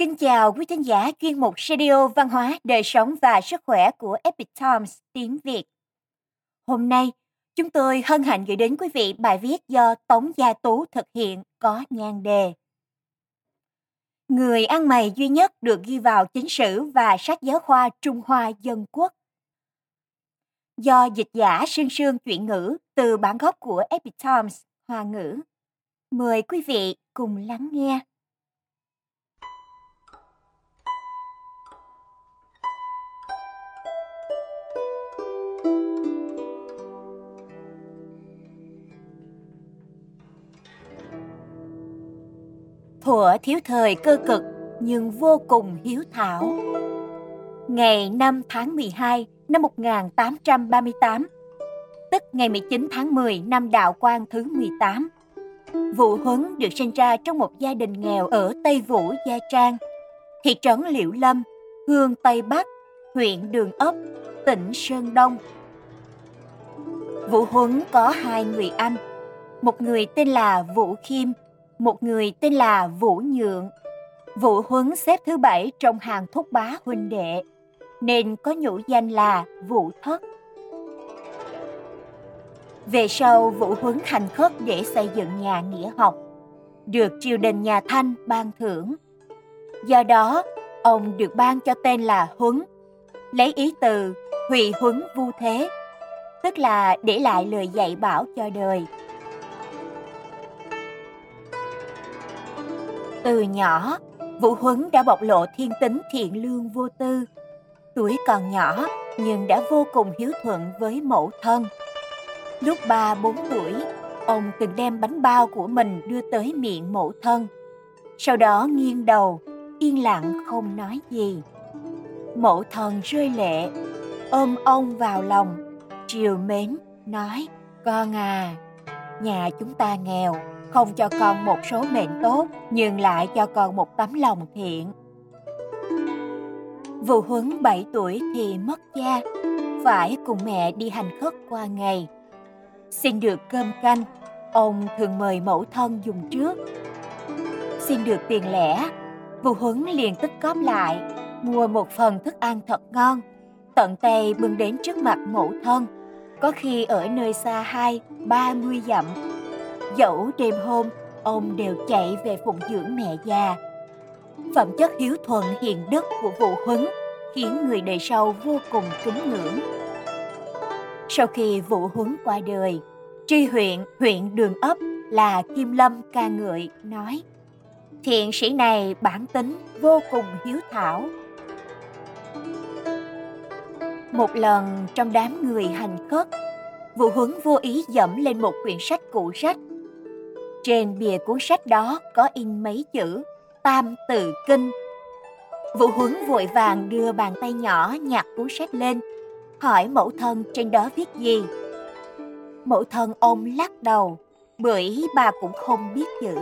Kính chào quý khán giả chuyên mục Radio Văn hóa, Đời sống và Sức khỏe của Epic Times tiếng Việt. Hôm nay, chúng tôi hân hạnh gửi đến quý vị bài viết do Tống Gia Tú thực hiện có nhan đề. Người ăn mày duy nhất được ghi vào chính sử và sách giáo khoa Trung Hoa Dân Quốc. Do dịch giả Sương Sương chuyển ngữ từ bản gốc của Epic Times Hoa ngữ. Mời quý vị cùng lắng nghe. Thuở thiếu thời cơ cực nhưng vô cùng hiếu thảo. Ngày 5 tháng 12 năm 1838, tức ngày 19 tháng 10 năm đạo Quang thứ 18, Vũ Huấn được sinh ra trong một gia đình nghèo ở Tây Vũ, Gia Trang, thị trấn Liễu Lâm, hương Tây Bắc, huyện Đường Ấp, tỉnh Sơn Đông. Vũ Huấn có hai người anh, một người tên là Vũ Khiêm một người tên là Vũ Nhượng. Vũ Huấn xếp thứ bảy trong hàng thúc bá huynh đệ, nên có nhũ danh là Vũ Thất. Về sau, Vũ Huấn thành khất để xây dựng nhà nghĩa học, được triều đình nhà Thanh ban thưởng. Do đó, ông được ban cho tên là Huấn, lấy ý từ Hủy Huấn Vu Thế, tức là để lại lời dạy bảo cho đời. Từ nhỏ, Vũ Huấn đã bộc lộ thiên tính thiện lương vô tư. Tuổi còn nhỏ nhưng đã vô cùng hiếu thuận với mẫu thân. Lúc ba bốn tuổi, ông từng đem bánh bao của mình đưa tới miệng mẫu thân. Sau đó nghiêng đầu, yên lặng không nói gì. Mẫu thân rơi lệ, ôm ông vào lòng, triều mến, nói, con à, nhà chúng ta nghèo, không cho con một số mệnh tốt nhưng lại cho con một tấm lòng thiện Vụ Huấn 7 tuổi thì mất cha, phải cùng mẹ đi hành khất qua ngày. Xin được cơm canh, ông thường mời mẫu thân dùng trước. Xin được tiền lẻ, Vụ Huấn liền tích góp lại, mua một phần thức ăn thật ngon, tận tay bưng đến trước mặt mẫu thân, có khi ở nơi xa hai, ba mươi dặm Dẫu đêm hôm, ông đều chạy về phụng dưỡng mẹ già. Phẩm chất hiếu thuận hiền đức của Vũ Huấn khiến người đời sau vô cùng kính ngưỡng. Sau khi Vũ Huấn qua đời, tri huyện huyện Đường Ấp là Kim Lâm ca ngợi nói Thiện sĩ này bản tính vô cùng hiếu thảo. Một lần trong đám người hành khất, Vũ Huấn vô ý dẫm lên một quyển sách cũ rách trên bìa cuốn sách đó có in mấy chữ Tam Tự Kinh. Vũ Huấn vội vàng đưa bàn tay nhỏ nhặt cuốn sách lên, hỏi mẫu thân trên đó viết gì. Mẫu thân ông lắc đầu, bởi bà cũng không biết chữ.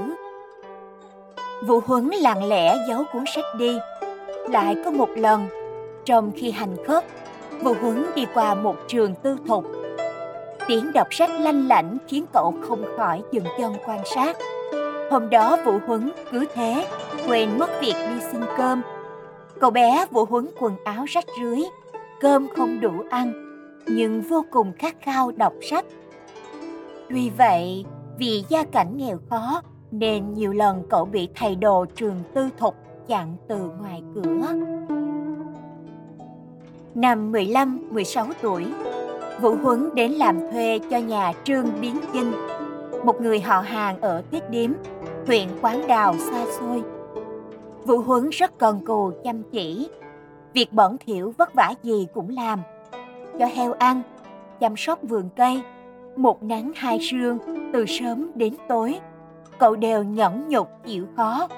Vũ Huấn lặng lẽ giấu cuốn sách đi. Lại có một lần, trong khi hành khất, Vũ Huấn đi qua một trường tư thục Tiếng đọc sách lanh lảnh khiến cậu không khỏi dừng chân quan sát. Hôm đó Vũ Huấn cứ thế, quên mất việc đi xin cơm. Cậu bé Vũ Huấn quần áo rách rưới, cơm không đủ ăn, nhưng vô cùng khát khao đọc sách. Tuy vậy, vì gia cảnh nghèo khó, nên nhiều lần cậu bị thầy đồ trường tư thục chặn từ ngoài cửa. Năm 15-16 tuổi, Vũ Huấn đến làm thuê cho nhà Trương Biến Kinh, một người họ hàng ở Tiết Điếm, huyện Quán Đào xa xôi. Vũ Huấn rất cần cù chăm chỉ, việc bẩn thỉu vất vả gì cũng làm. Cho heo ăn, chăm sóc vườn cây, một nắng hai sương từ sớm đến tối, cậu đều nhẫn nhục chịu khó.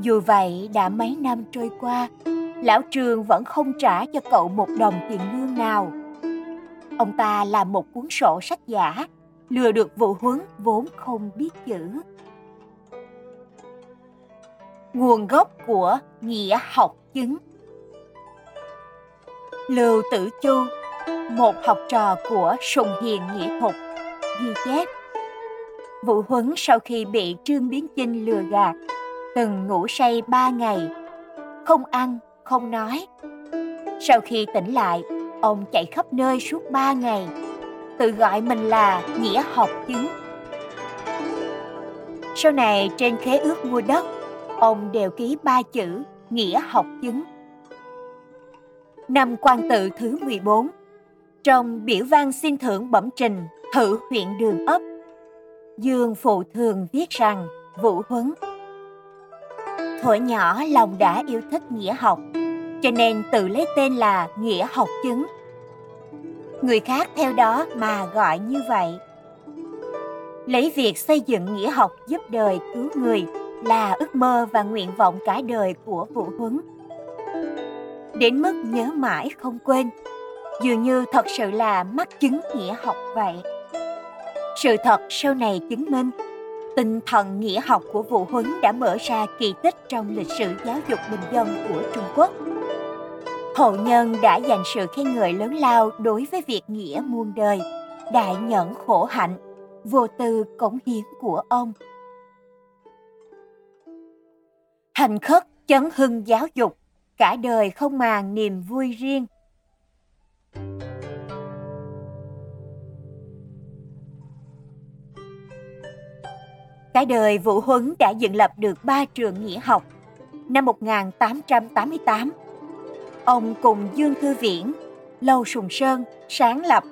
Dù vậy đã mấy năm trôi qua, lão Trường vẫn không trả cho cậu một đồng tiền lương nào. Ông ta làm một cuốn sổ sách giả, lừa được vụ huấn vốn không biết chữ. Nguồn gốc của nghĩa học chứng Lưu Tử Chu, một học trò của Sùng Hiền Nghĩa Thục, ghi chép Vũ Huấn sau khi bị Trương Biến Chinh lừa gạt, từng ngủ say ba ngày, không ăn, không nói. Sau khi tỉnh lại, ông chạy khắp nơi suốt ba ngày, tự gọi mình là nghĩa học chứng. Sau này trên khế ước mua đất, ông đều ký ba chữ nghĩa học chứng. Năm quan tự thứ 14, trong biểu văn xin thưởng bẩm trình thử huyện đường ấp, Dương Phụ Thường viết rằng Vũ Huấn Thuở nhỏ lòng đã yêu thích nghĩa học, cho nên tự lấy tên là Nghĩa học chứng. Người khác theo đó mà gọi như vậy. Lấy việc xây dựng nghĩa học giúp đời cứu người là ước mơ và nguyện vọng cả đời của Vũ Huấn. Đến mức nhớ mãi không quên, dường như thật sự là mắc chứng nghĩa học vậy. Sự thật sau này chứng minh, tinh thần nghĩa học của Vũ Huấn đã mở ra kỳ tích trong lịch sử giáo dục bình dân của Trung Quốc. Hậu nhân đã dành sự khen ngợi lớn lao đối với việc nghĩa muôn đời, đại nhẫn khổ hạnh, vô tư cống hiến của ông. Hành khất chấn hưng giáo dục, cả đời không màng niềm vui riêng. Cả đời Vũ Huấn đã dựng lập được ba trường nghĩa học. Năm 1888, ông cùng Dương Thư Viễn, Lâu Sùng Sơn sáng lập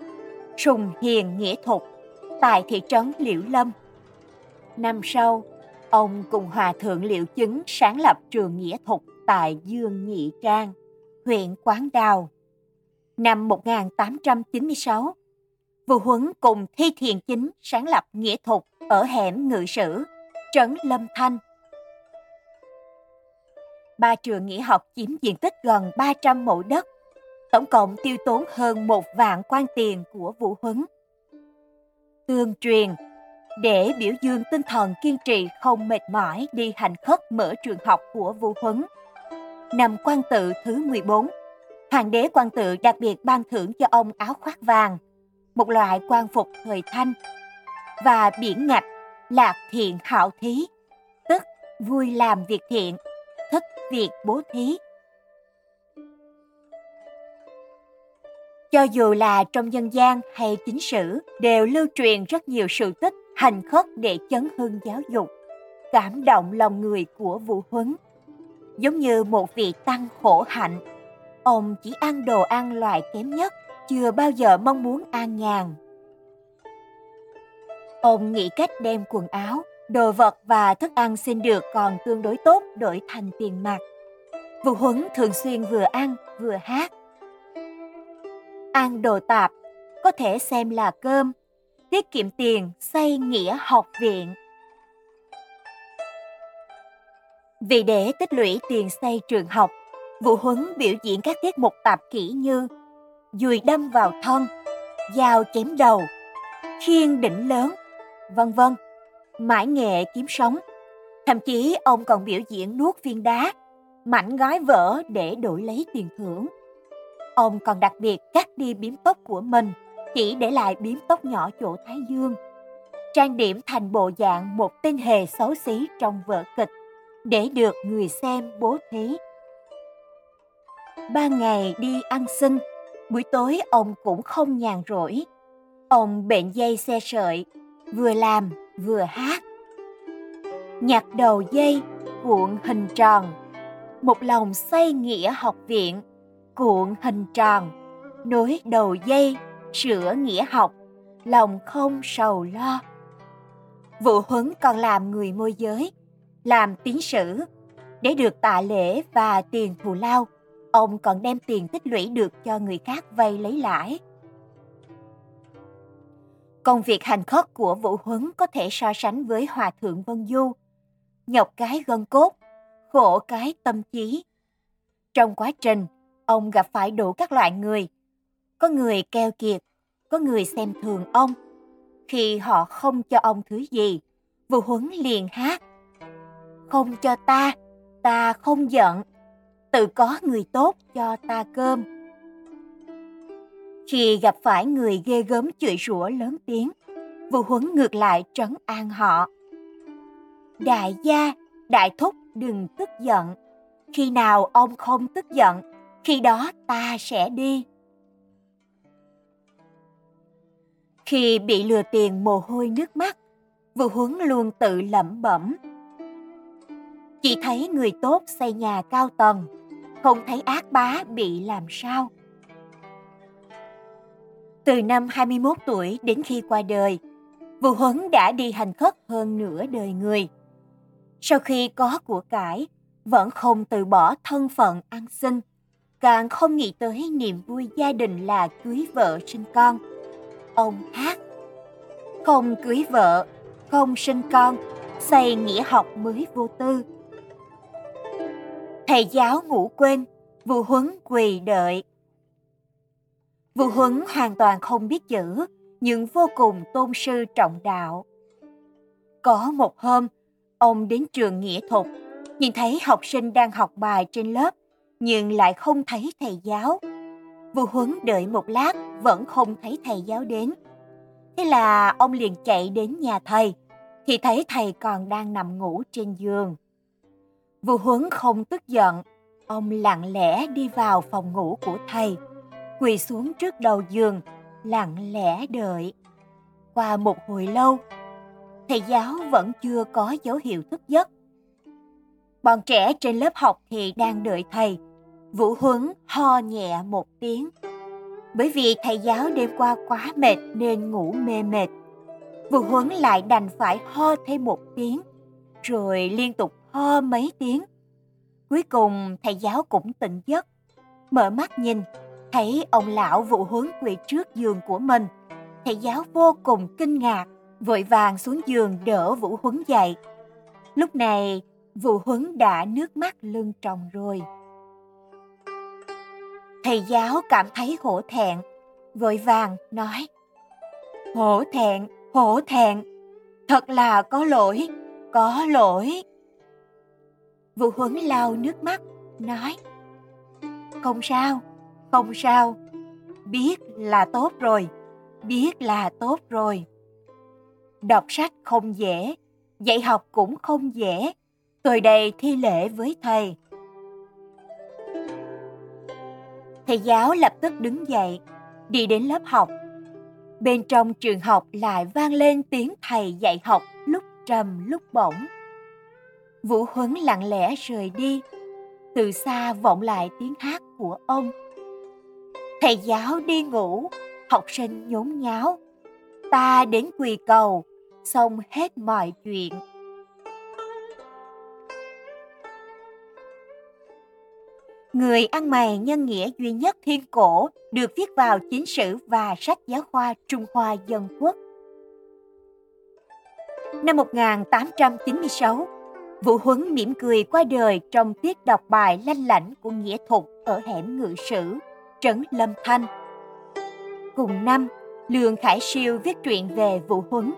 Sùng Hiền Nghĩa Thục tại thị trấn Liễu Lâm. Năm sau, ông cùng Hòa Thượng Liệu Chứng sáng lập trường Nghĩa Thục tại Dương Nhị Trang, huyện Quán Đào. Năm 1896, Vũ Huấn cùng Thi Thiền Chính sáng lập Nghĩa Thục ở hẻm Ngự Sử, trấn Lâm Thanh. Ba trường nghĩa học chiếm diện tích gần 300 mẫu đất, tổng cộng tiêu tốn hơn một vạn quan tiền của Vũ Huấn. Tương truyền, để biểu dương tinh thần kiên trì không mệt mỏi đi hành khất mở trường học của Vũ Huấn. Năm quan tự thứ 14, Hoàng đế quan tự đặc biệt ban thưởng cho ông áo khoác vàng, một loại quan phục thời thanh, và biển ngạch lạc thiện hảo thí, tức vui làm việc thiện, việc bố thí. Cho dù là trong dân gian hay chính sử, đều lưu truyền rất nhiều sự tích hành khất để chấn hưng giáo dục, cảm động lòng người của Vũ Huấn. Giống như một vị tăng khổ hạnh, ông chỉ ăn đồ ăn loại kém nhất, chưa bao giờ mong muốn an nhàn. Ông nghĩ cách đem quần áo, đồ vật và thức ăn xin được còn tương đối tốt đổi thành tiền mặt. Vũ Huấn thường xuyên vừa ăn vừa hát. Ăn đồ tạp có thể xem là cơm, tiết kiệm tiền xây nghĩa học viện. Vì để tích lũy tiền xây trường học, Vũ Huấn biểu diễn các tiết mục tạp kỹ như dùi đâm vào thân, dao chém đầu, khiên đỉnh lớn, vân vân, mãi nghệ kiếm sống. Thậm chí ông còn biểu diễn nuốt viên đá, mảnh gói vỡ để đổi lấy tiền thưởng. Ông còn đặc biệt cắt đi biếm tóc của mình, chỉ để lại biếm tóc nhỏ chỗ thái dương. Trang điểm thành bộ dạng một tên hề xấu xí trong vở kịch, để được người xem bố thí. Ba ngày đi ăn xin, buổi tối ông cũng không nhàn rỗi. Ông bệnh dây xe sợi, vừa làm vừa hát. Nhặt đầu dây cuộn hình tròn, một lòng xây nghĩa học viện, cuộn hình tròn, nối đầu dây sửa nghĩa học, lòng không sầu lo. Vũ Huấn còn làm người môi giới, làm tiến sử, để được tạ lễ và tiền thù lao, ông còn đem tiền tích lũy được cho người khác vay lấy lãi. Công việc hành khất của Vũ Huấn có thể so sánh với Hòa Thượng Vân Du. Nhọc cái gân cốt, khổ cái tâm trí. Trong quá trình, ông gặp phải đủ các loại người. Có người keo kiệt, có người xem thường ông. Khi họ không cho ông thứ gì, Vũ Huấn liền hát. Không cho ta, ta không giận. Tự có người tốt cho ta cơm khi gặp phải người ghê gớm chửi rủa lớn tiếng, Vũ Huấn ngược lại trấn an họ. Đại gia, đại thúc đừng tức giận. Khi nào ông không tức giận, khi đó ta sẽ đi. Khi bị lừa tiền mồ hôi nước mắt, Vũ Huấn luôn tự lẩm bẩm. Chỉ thấy người tốt xây nhà cao tầng, không thấy ác bá bị làm sao. Từ năm 21 tuổi đến khi qua đời, Vũ Huấn đã đi hành khất hơn nửa đời người. Sau khi có của cải, vẫn không từ bỏ thân phận ăn xin, càng không nghĩ tới niềm vui gia đình là cưới vợ sinh con. Ông hát, không cưới vợ, không sinh con, xây nghĩa học mới vô tư. Thầy giáo ngủ quên, Vũ Huấn quỳ đợi. Vũ Huấn hoàn toàn không biết chữ, nhưng vô cùng tôn sư trọng đạo. Có một hôm, ông đến trường nghĩa thục, nhìn thấy học sinh đang học bài trên lớp, nhưng lại không thấy thầy giáo. Vũ Huấn đợi một lát vẫn không thấy thầy giáo đến. Thế là ông liền chạy đến nhà thầy, thì thấy thầy còn đang nằm ngủ trên giường. Vũ Huấn không tức giận, ông lặng lẽ đi vào phòng ngủ của thầy, quỳ xuống trước đầu giường, lặng lẽ đợi. Qua một hồi lâu, thầy giáo vẫn chưa có dấu hiệu thức giấc. Bọn trẻ trên lớp học thì đang đợi thầy. Vũ Huấn ho nhẹ một tiếng. Bởi vì thầy giáo đêm qua quá mệt nên ngủ mê mệt. Vũ Huấn lại đành phải ho thêm một tiếng, rồi liên tục ho mấy tiếng. Cuối cùng thầy giáo cũng tỉnh giấc, mở mắt nhìn, thấy ông lão Vũ Huấn quỳ trước giường của mình. Thầy giáo vô cùng kinh ngạc, vội vàng xuống giường đỡ Vũ Huấn dậy. Lúc này, Vũ Huấn đã nước mắt lưng tròng rồi. Thầy giáo cảm thấy hổ thẹn, vội vàng nói Hổ thẹn, hổ thẹn, thật là có lỗi, có lỗi. Vũ Huấn lau nước mắt, nói Không sao, không sao, biết là tốt rồi, biết là tốt rồi. Đọc sách không dễ, dạy học cũng không dễ, tôi đây thi lễ với thầy. Thầy giáo lập tức đứng dậy, đi đến lớp học. Bên trong trường học lại vang lên tiếng thầy dạy học lúc trầm lúc bổng. Vũ Huấn lặng lẽ rời đi, từ xa vọng lại tiếng hát của ông. Thầy giáo đi ngủ, học sinh nhốn nháo. Ta đến quỳ cầu, xong hết mọi chuyện. Người ăn mày nhân nghĩa duy nhất thiên cổ được viết vào chính sử và sách giáo khoa Trung Hoa Dân Quốc. Năm 1896, Vũ Huấn mỉm cười qua đời trong tiết đọc bài lanh lảnh của Nghĩa Thục ở hẻm ngự sử, Trấn Lâm Thanh. Cùng năm, Lương Khải Siêu viết truyện về Vũ Huấn.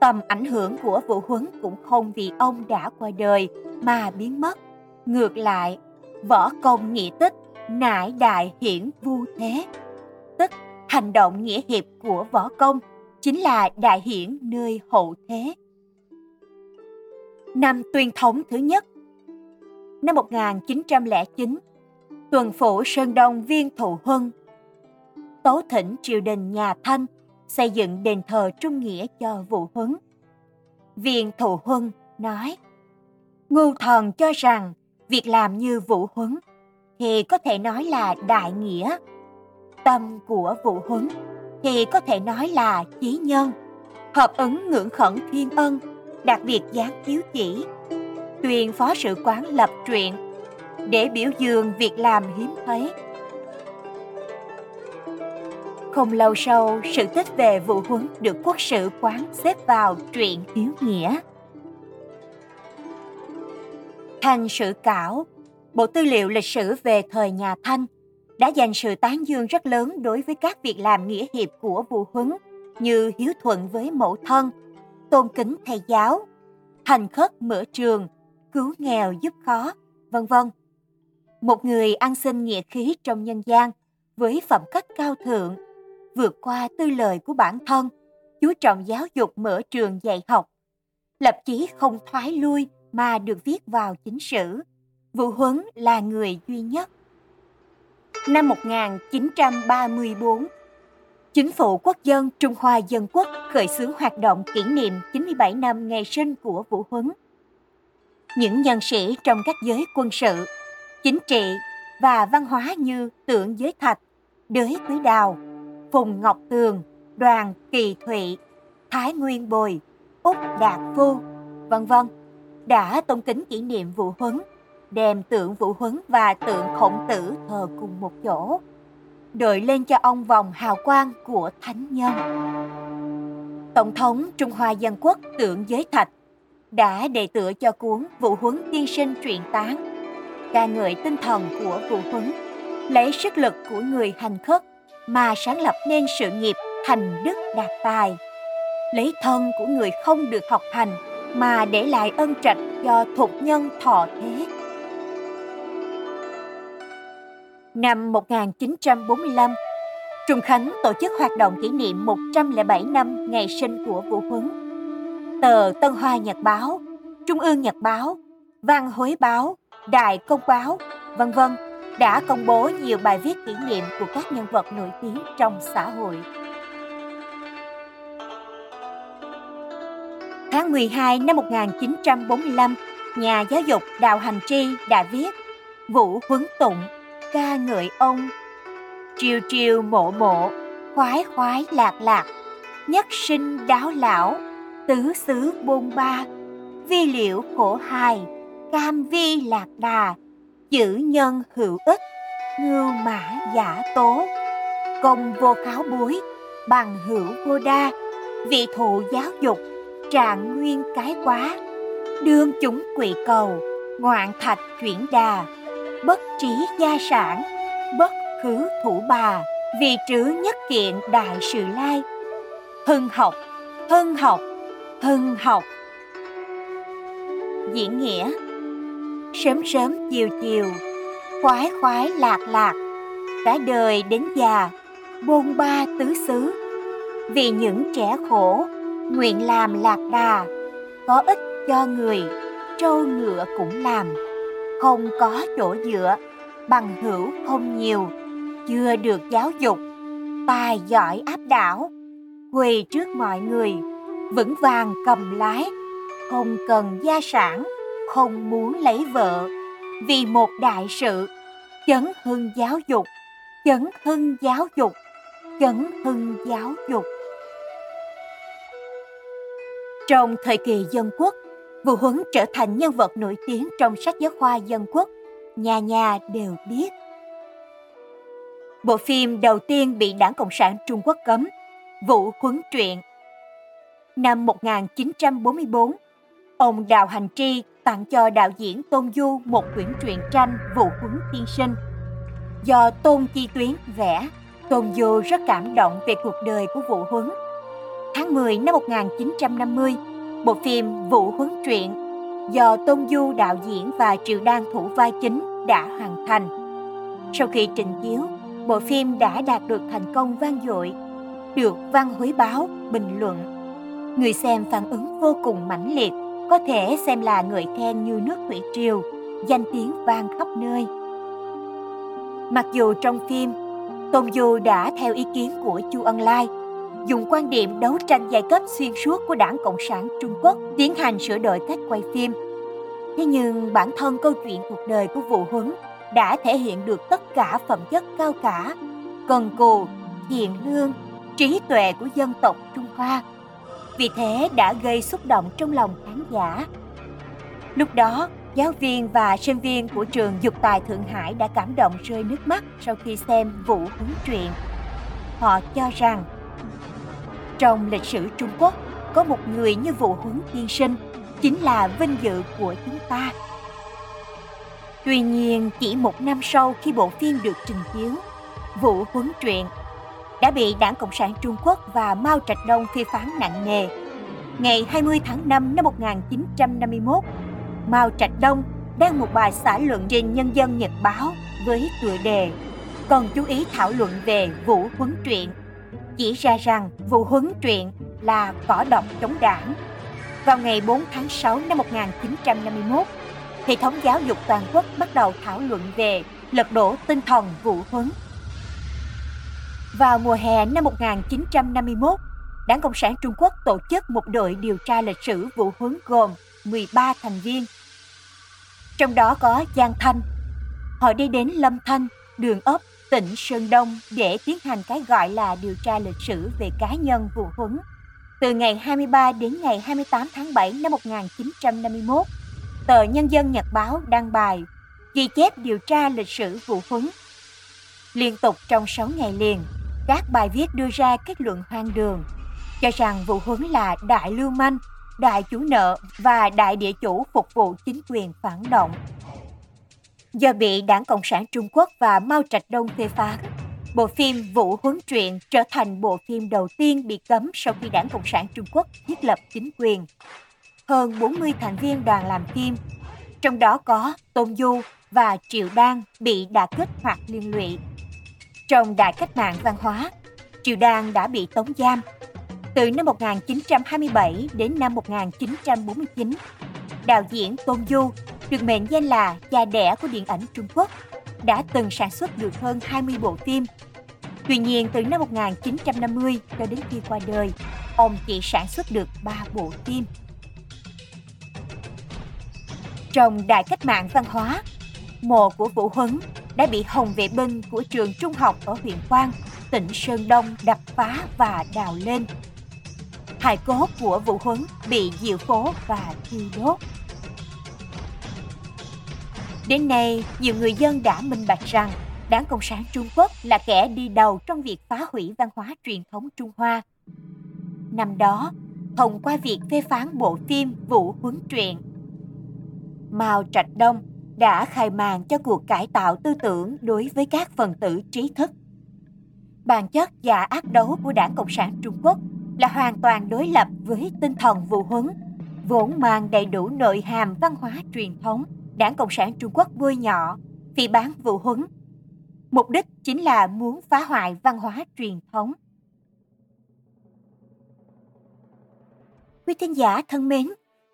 Tầm ảnh hưởng của Vũ Huấn cũng không vì ông đã qua đời mà biến mất. Ngược lại, võ công nghĩa tích, nải đại hiển vu thế. Tức hành động nghĩa hiệp của võ công chính là đại hiển nơi hậu thế. Năm tuyên thống thứ nhất Năm 1909, tuần phủ Sơn Đông Viên Thụ Huân tố thỉnh triều đình nhà Thanh xây dựng đền thờ trung nghĩa cho Vũ Huấn. Viên Thụ Huân nói, Ngưu thần cho rằng việc làm như Vũ Huấn thì có thể nói là đại nghĩa. Tâm của Vũ Huấn thì có thể nói là chí nhân, hợp ứng ngưỡng khẩn thiên ân, đặc biệt giáng chiếu chỉ. Tuyên phó sự quán lập truyện để biểu dương việc làm hiếm thấy. Không lâu sau, sự tích về vụ Huấn được quốc sự quán xếp vào truyện hiếu nghĩa. Thanh Sử Cảo, Bộ Tư liệu lịch sử về thời nhà Thanh, đã dành sự tán dương rất lớn đối với các việc làm nghĩa hiệp của vụ Huấn như hiếu thuận với mẫu thân, tôn kính thầy giáo, hành khất mở trường, cứu nghèo giúp khó, vân vân. Một người ăn xin nghĩa khí trong nhân gian với phẩm cách cao thượng, vượt qua tư lời của bản thân, chú trọng giáo dục mở trường dạy học, lập chí không thoái lui mà được viết vào chính sử. Vũ Huấn là người duy nhất. Năm 1934, Chính phủ quốc dân Trung Hoa Dân Quốc khởi xướng hoạt động kỷ niệm 97 năm ngày sinh của Vũ Huấn. Những nhân sĩ trong các giới quân sự, chính trị và văn hóa như Tượng Giới Thạch, Đới Quý Đào, Phùng Ngọc Tường, Đoàn Kỳ Thụy, Thái Nguyên Bồi, Úc Đạt Phu, vân vân đã tôn kính kỷ niệm Vũ Huấn, đem tượng Vũ Huấn và tượng Khổng Tử thờ cùng một chỗ, đội lên cho ông vòng hào quang của thánh nhân. Tổng thống Trung Hoa Dân Quốc Tượng Giới Thạch đã đề tựa cho cuốn Vũ Huấn Tiên Sinh truyện tán, ca ngợi tinh thần của Vũ Huấn, lấy sức lực của người hành khất mà sáng lập nên sự nghiệp thành đức đạt tài lấy thân của người không được học hành mà để lại ân trạch cho thuộc nhân thọ thế. Năm 1945, Trung Khánh tổ chức hoạt động kỷ niệm 107 năm ngày sinh của Vũ Huấn. Tờ Tân Hoa Nhật Báo, Trung ương Nhật Báo, Văn Hối Báo, Đại Công Báo, vân vân đã công bố nhiều bài viết kỷ niệm của các nhân vật nổi tiếng trong xã hội. Tháng 12 năm 1945, nhà giáo dục Đào Hành Tri đã viết Vũ Huấn Tụng, ca ngợi ông. Triều triều mộ mộ, khoái khoái lạc lạc, nhất sinh đáo lão, tứ xứ bôn ba, vi liệu khổ hài, cam vi lạc đà, chữ nhân hữu ích, ngưu mã giả tố, công vô kháo bối, bằng hữu vô đa, vị thụ giáo dục, trạng nguyên cái quá đương chúng quỷ cầu ngoạn thạch chuyển đà bất trí gia sản bất khứ thủ bà vì trứ nhất kiện đại sự lai. Hưng học hưng học hưng học. Diễn nghĩa sớm sớm chiều chiều, khoái khoái lạc lạc cả đời đến già, bôn ba tứ xứ. Vì những trẻ khổ, nguyện làm lạc đà, có ích cho người, trâu ngựa cũng làm. Không có chỗ dựa, bằng hữu không nhiều, chưa được giáo dục, tài giỏi áp đảo, quỳ trước mọi người, vững vàng cầm lái, không cần gia sản không muốn lấy vợ vì một đại sự chấn hưng giáo dục chấn hưng giáo dục chấn hưng giáo dục trong thời kỳ dân quốc, Vũ Huấn trở thành nhân vật nổi tiếng trong sách giáo khoa dân quốc, nhà nhà đều biết. Bộ phim đầu tiên bị Đảng Cộng sản Trung Quốc cấm, Vũ Huấn truyện. Năm 1944, ông Đào Hành Tri tặng cho đạo diễn Tôn Du một quyển truyện tranh Vũ Huấn Tiên Sinh. Do Tôn Chi Tuyến vẽ, Tôn Du rất cảm động về cuộc đời của Vũ Huấn tháng 10 năm 1950, bộ phim Vũ Huấn Truyện do Tôn Du đạo diễn và Triệu Đan thủ vai chính đã hoàn thành. Sau khi trình chiếu, bộ phim đã đạt được thành công vang dội, được Văn Huế Báo bình luận. Người xem phản ứng vô cùng mãnh liệt, có thể xem là người khen như nước thủy triều, danh tiếng vang khắp nơi. Mặc dù trong phim, Tôn Du đã theo ý kiến của Chu Ân Lai dùng quan điểm đấu tranh giai cấp xuyên suốt của Đảng Cộng sản Trung Quốc tiến hành sửa đổi cách quay phim. Thế nhưng bản thân câu chuyện cuộc đời của Vũ Huấn đã thể hiện được tất cả phẩm chất cao cả, cần cù, thiện lương, trí tuệ của dân tộc Trung Hoa. Vì thế đã gây xúc động trong lòng khán giả. Lúc đó, giáo viên và sinh viên của trường Dục Tài Thượng Hải đã cảm động rơi nước mắt sau khi xem Vũ Huấn truyện. Họ cho rằng trong lịch sử Trung Quốc, có một người như Vũ Huấn Tiên Sinh chính là vinh dự của chúng ta. Tuy nhiên, chỉ một năm sau khi bộ phim được trình chiếu, Vũ Huấn truyện đã bị Đảng Cộng sản Trung Quốc và Mao Trạch Đông phê phán nặng nề. Ngày 20 tháng 5 năm 1951, Mao Trạch Đông đăng một bài xã luận trên Nhân dân Nhật Báo với tựa đề Còn chú ý thảo luận về Vũ Huấn truyện chỉ ra rằng vụ huấn truyện là cỏ độc chống đảng. Vào ngày 4 tháng 6 năm 1951, hệ thống giáo dục toàn quốc bắt đầu thảo luận về lật đổ tinh thần vũ huấn. Vào mùa hè năm 1951, Đảng Cộng sản Trung Quốc tổ chức một đội điều tra lịch sử vụ hướng gồm 13 thành viên. Trong đó có Giang Thanh. Họ đi đến Lâm Thanh, đường ấp, tỉnh Sơn Đông để tiến hành cái gọi là điều tra lịch sử về cá nhân vũ huấn. Từ ngày 23 đến ngày 28 tháng 7 năm 1951, tờ Nhân dân Nhật Báo đăng bài ghi chép điều tra lịch sử vụ huấn. Liên tục trong 6 ngày liền, các bài viết đưa ra kết luận hoang đường, cho rằng vụ huấn là đại lưu manh, đại chủ nợ và đại địa chủ phục vụ chính quyền phản động. Do bị Đảng Cộng sản Trung Quốc và Mao Trạch Đông phê phán, bộ phim Vũ Huấn Truyện trở thành bộ phim đầu tiên bị cấm sau khi Đảng Cộng sản Trung Quốc thiết lập chính quyền. Hơn 40 thành viên đoàn làm phim, trong đó có Tôn Du và Triệu Đan bị đả kích hoặc liên lụy. Trong đại cách mạng văn hóa, Triệu Đan đã bị tống giam từ năm 1927 đến năm 1949. Đạo diễn Tôn Du được mệnh danh là cha đẻ của điện ảnh Trung Quốc, đã từng sản xuất được hơn 20 bộ phim. Tuy nhiên, từ năm 1950 cho đến khi qua đời, ông chỉ sản xuất được 3 bộ phim. Trong đại cách mạng văn hóa, mộ của Vũ Huấn đã bị Hồng vệ binh của trường trung học ở huyện Quang, tỉnh Sơn Đông đập phá và đào lên. Hài cốt của Vũ Huấn bị diệu phố và thiêu đốt. Đến nay, nhiều người dân đã minh bạch rằng Đảng Cộng sản Trung Quốc là kẻ đi đầu trong việc phá hủy văn hóa truyền thống Trung Hoa. Năm đó, thông qua việc phê phán bộ phim Vũ Huấn Truyện, Mao Trạch Đông đã khai màn cho cuộc cải tạo tư tưởng đối với các phần tử trí thức. Bản chất và ác đấu của Đảng Cộng sản Trung Quốc là hoàn toàn đối lập với tinh thần vụ huấn, vốn mang đầy đủ nội hàm văn hóa truyền thống. Đảng Cộng sản Trung Quốc bôi nhọ, phỉ bán vụ huấn. Mục đích chính là muốn phá hoại văn hóa truyền thống. Quý thính giả thân mến,